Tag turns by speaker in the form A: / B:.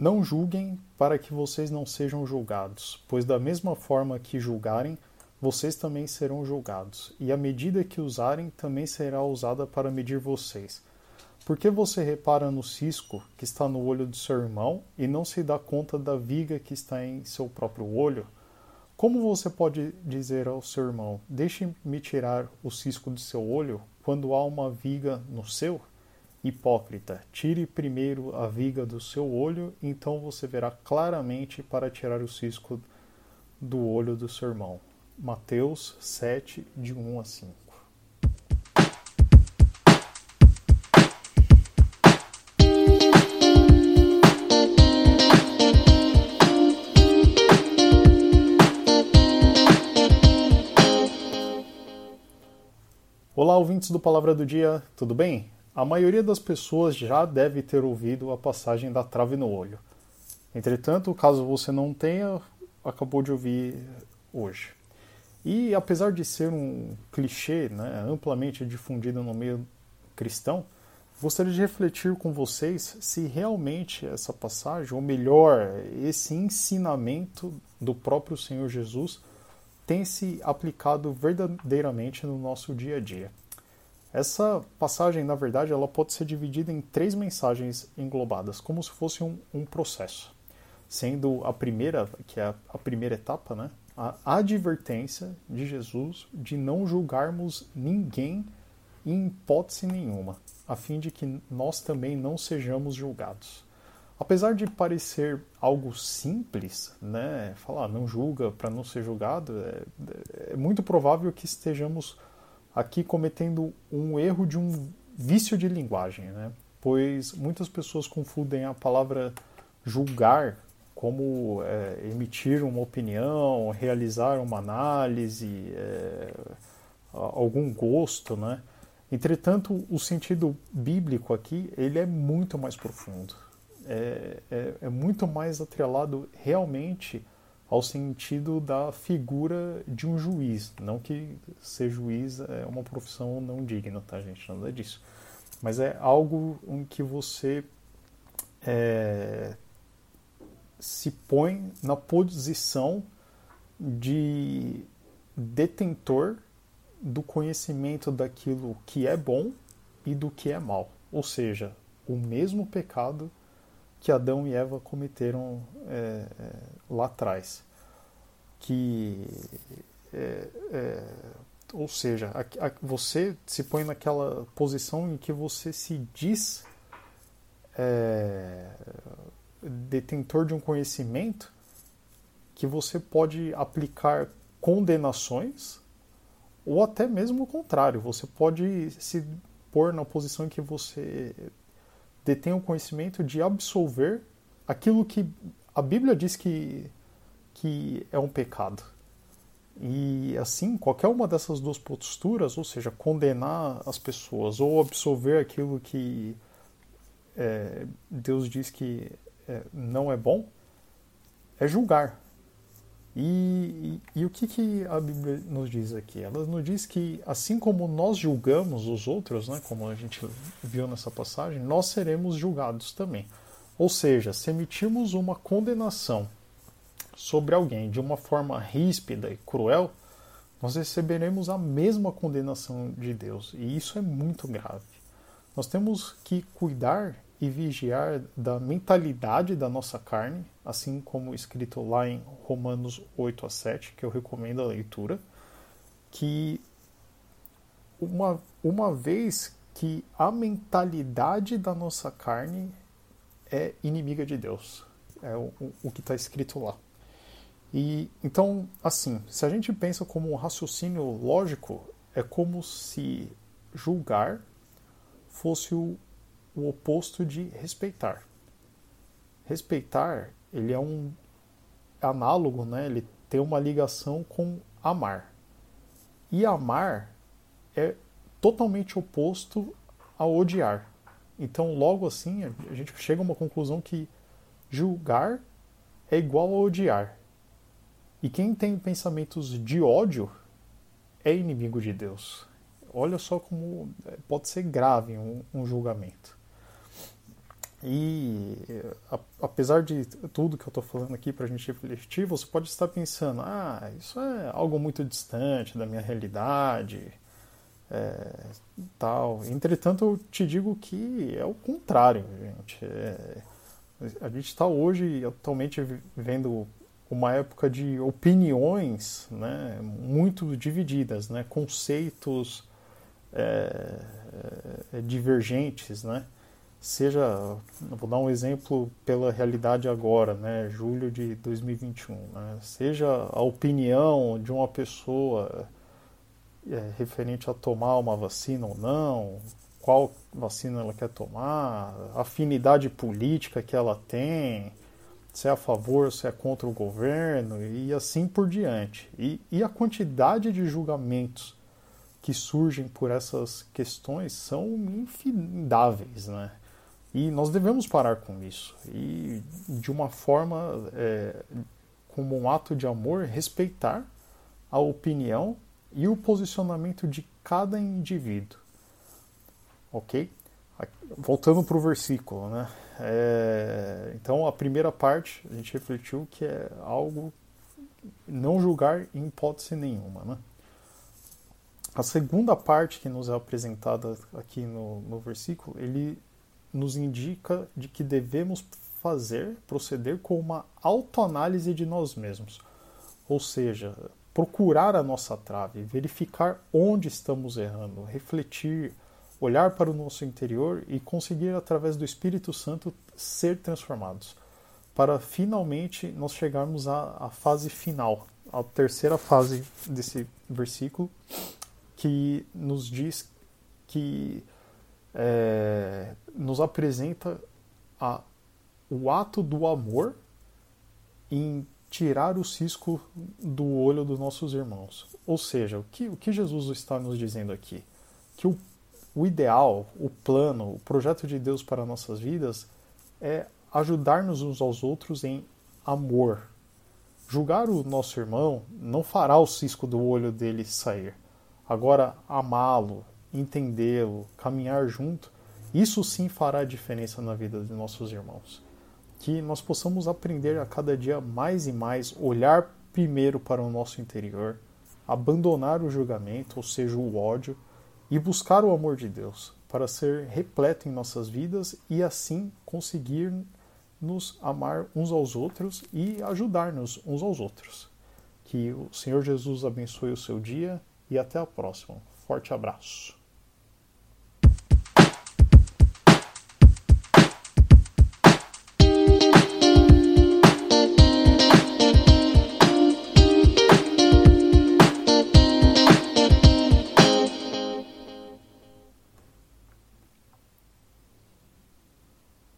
A: Não julguem para que vocês não sejam julgados, pois da mesma forma que julgarem, vocês também serão julgados, e a medida que usarem também será usada para medir vocês. Por que você repara no cisco que está no olho do seu irmão e não se dá conta da viga que está em seu próprio olho? Como você pode dizer ao seu irmão: Deixe-me tirar o cisco do seu olho, quando há uma viga no seu? Hipócrita, tire primeiro a viga do seu olho, então você verá claramente para tirar o cisco do olho do seu irmão. Mateus 7, de 1 a 5. Olá, ouvintes do Palavra do Dia, tudo bem? A maioria das pessoas já deve ter ouvido a passagem da trave no olho. Entretanto, caso você não tenha, acabou de ouvir hoje. E apesar de ser um clichê né, amplamente difundido no meio cristão, gostaria de refletir com vocês se realmente essa passagem, ou melhor, esse ensinamento do próprio Senhor Jesus, tem se aplicado verdadeiramente no nosso dia a dia. Essa passagem, na verdade, ela pode ser dividida em três mensagens englobadas, como se fosse um, um processo. Sendo a primeira, que é a primeira etapa, né, a advertência de Jesus de não julgarmos ninguém em hipótese nenhuma, a fim de que nós também não sejamos julgados. Apesar de parecer algo simples, né, falar não julga para não ser julgado, é, é, muito provável que estejamos aqui cometendo um erro de um vício de linguagem, né, pois muitas pessoas confundem a palavra julgar como é, emitir uma opinião, realizar uma análise, é, algum gosto, né? Entretanto, o sentido bíblico aqui ele é muito mais profundo, é, é, é muito mais atrelado realmente ao sentido da figura de um juiz. Não que ser juiz é uma profissão não digna, tá, gente? Nada disso. Mas é algo em que você é, se põe na posição de detentor do conhecimento daquilo que é bom e do que é mal. Ou seja, o mesmo pecado que Adão e Eva cometeram é, é, lá atrás. Que, é, é ou seja, a, a, você se põe naquela posição em que você se diz é, detentor de um conhecimento que você pode aplicar condenações ou até mesmo o contrário. Você pode se pôr na posição em que você detém o conhecimento de absolver aquilo que a Bíblia diz que, que é um pecado. E assim, qualquer uma dessas duas posturas, ou seja, condenar as pessoas ou absolver aquilo que é, Deus diz que é, não é bom é julgar. E, e, o que, que a Bíblia nos diz aqui? Ela nos diz que, assim como nós julgamos os outros, né, como a gente viu nessa passagem, nós seremos julgados também. Ou seja, se emitirmos uma condenação sobre alguém de uma forma ríspida e cruel, nós receberemos a mesma condenação de Deus. E isso é muito grave. Nós temos que cuidar e vigiar da mentalidade da nossa carne, assim como escrito lá em Romanos 8 a 7, que eu recomendo a leitura, que uma, uma vez que a mentalidade da nossa carne é inimiga de Deus, é o, o que está escrito lá. E então, assim, se a gente pensa como um raciocínio lógico, é como se julgar fosse o o oposto de respeitar. Respeitar, ele é um análogo, né? Ele tem uma ligação com amar. E amar é totalmente oposto a odiar. Então, logo assim, a gente chega a uma conclusão que julgar é igual a odiar. E quem tem pensamentos de ódio é inimigo de Deus. Olha só como pode ser grave um, um julgamento. E apesar de tudo que eu estou falando aqui para a gente refletir, você pode estar pensando: ah, isso é algo muito distante da minha realidade, é, tal. Entretanto, eu te digo que é o contrário, gente. É, a gente está hoje atualmente vivendo uma época de opiniões né, muito divididas, né, conceitos é, divergentes, né? Seja, vou dar um exemplo pela realidade agora, né, julho de 2021, né, seja a opinião de uma pessoa é, referente a tomar uma vacina ou não, qual vacina ela quer tomar, afinidade política que ela tem, se é a favor, se é contra o governo e assim por diante. E, e a quantidade de julgamentos que surgem por essas questões são infindáveis, né? E nós devemos parar com isso. E de uma forma, é, como um ato de amor, respeitar a opinião e o posicionamento de cada indivíduo. Ok? Voltando para o versículo, né? É, então, a primeira parte, a gente refletiu que é algo não julgar em hipótese nenhuma, né? A segunda parte que nos é apresentada aqui no, no versículo, ele nos indica de que devemos fazer, proceder com uma autoanálise de nós mesmos. Ou seja, procurar a nossa trave, verificar onde estamos errando, refletir, olhar para o nosso interior e conseguir, através do Espírito Santo, ser transformados. Para finalmente nós chegarmos à, à fase final, a terceira fase desse versículo, que nos diz que é, nos apresenta a, o ato do amor em tirar o cisco do olho dos nossos irmãos. Ou seja, o que, o que Jesus está nos dizendo aqui? Que o o ideal, o plano, o projeto de Deus para nossas vidas é ajudar-nos uns aos outros em amor. Julgar o nosso irmão não fará o cisco do olho dele sair. Agora, amá-lo, entendê-lo, caminhar junto, isso sim fará diferença na vida de nossos irmãos. Que nós possamos aprender a cada dia mais e mais, olhar primeiro para o nosso interior, abandonar o julgamento, ou seja, o ódio, e buscar o amor de Deus para ser repleto em nossas vidas e assim conseguir nos amar uns aos outros e ajudar-nos uns aos outros. Que o Senhor Jesus abençoe o seu dia e até a próxima. Forte abraço.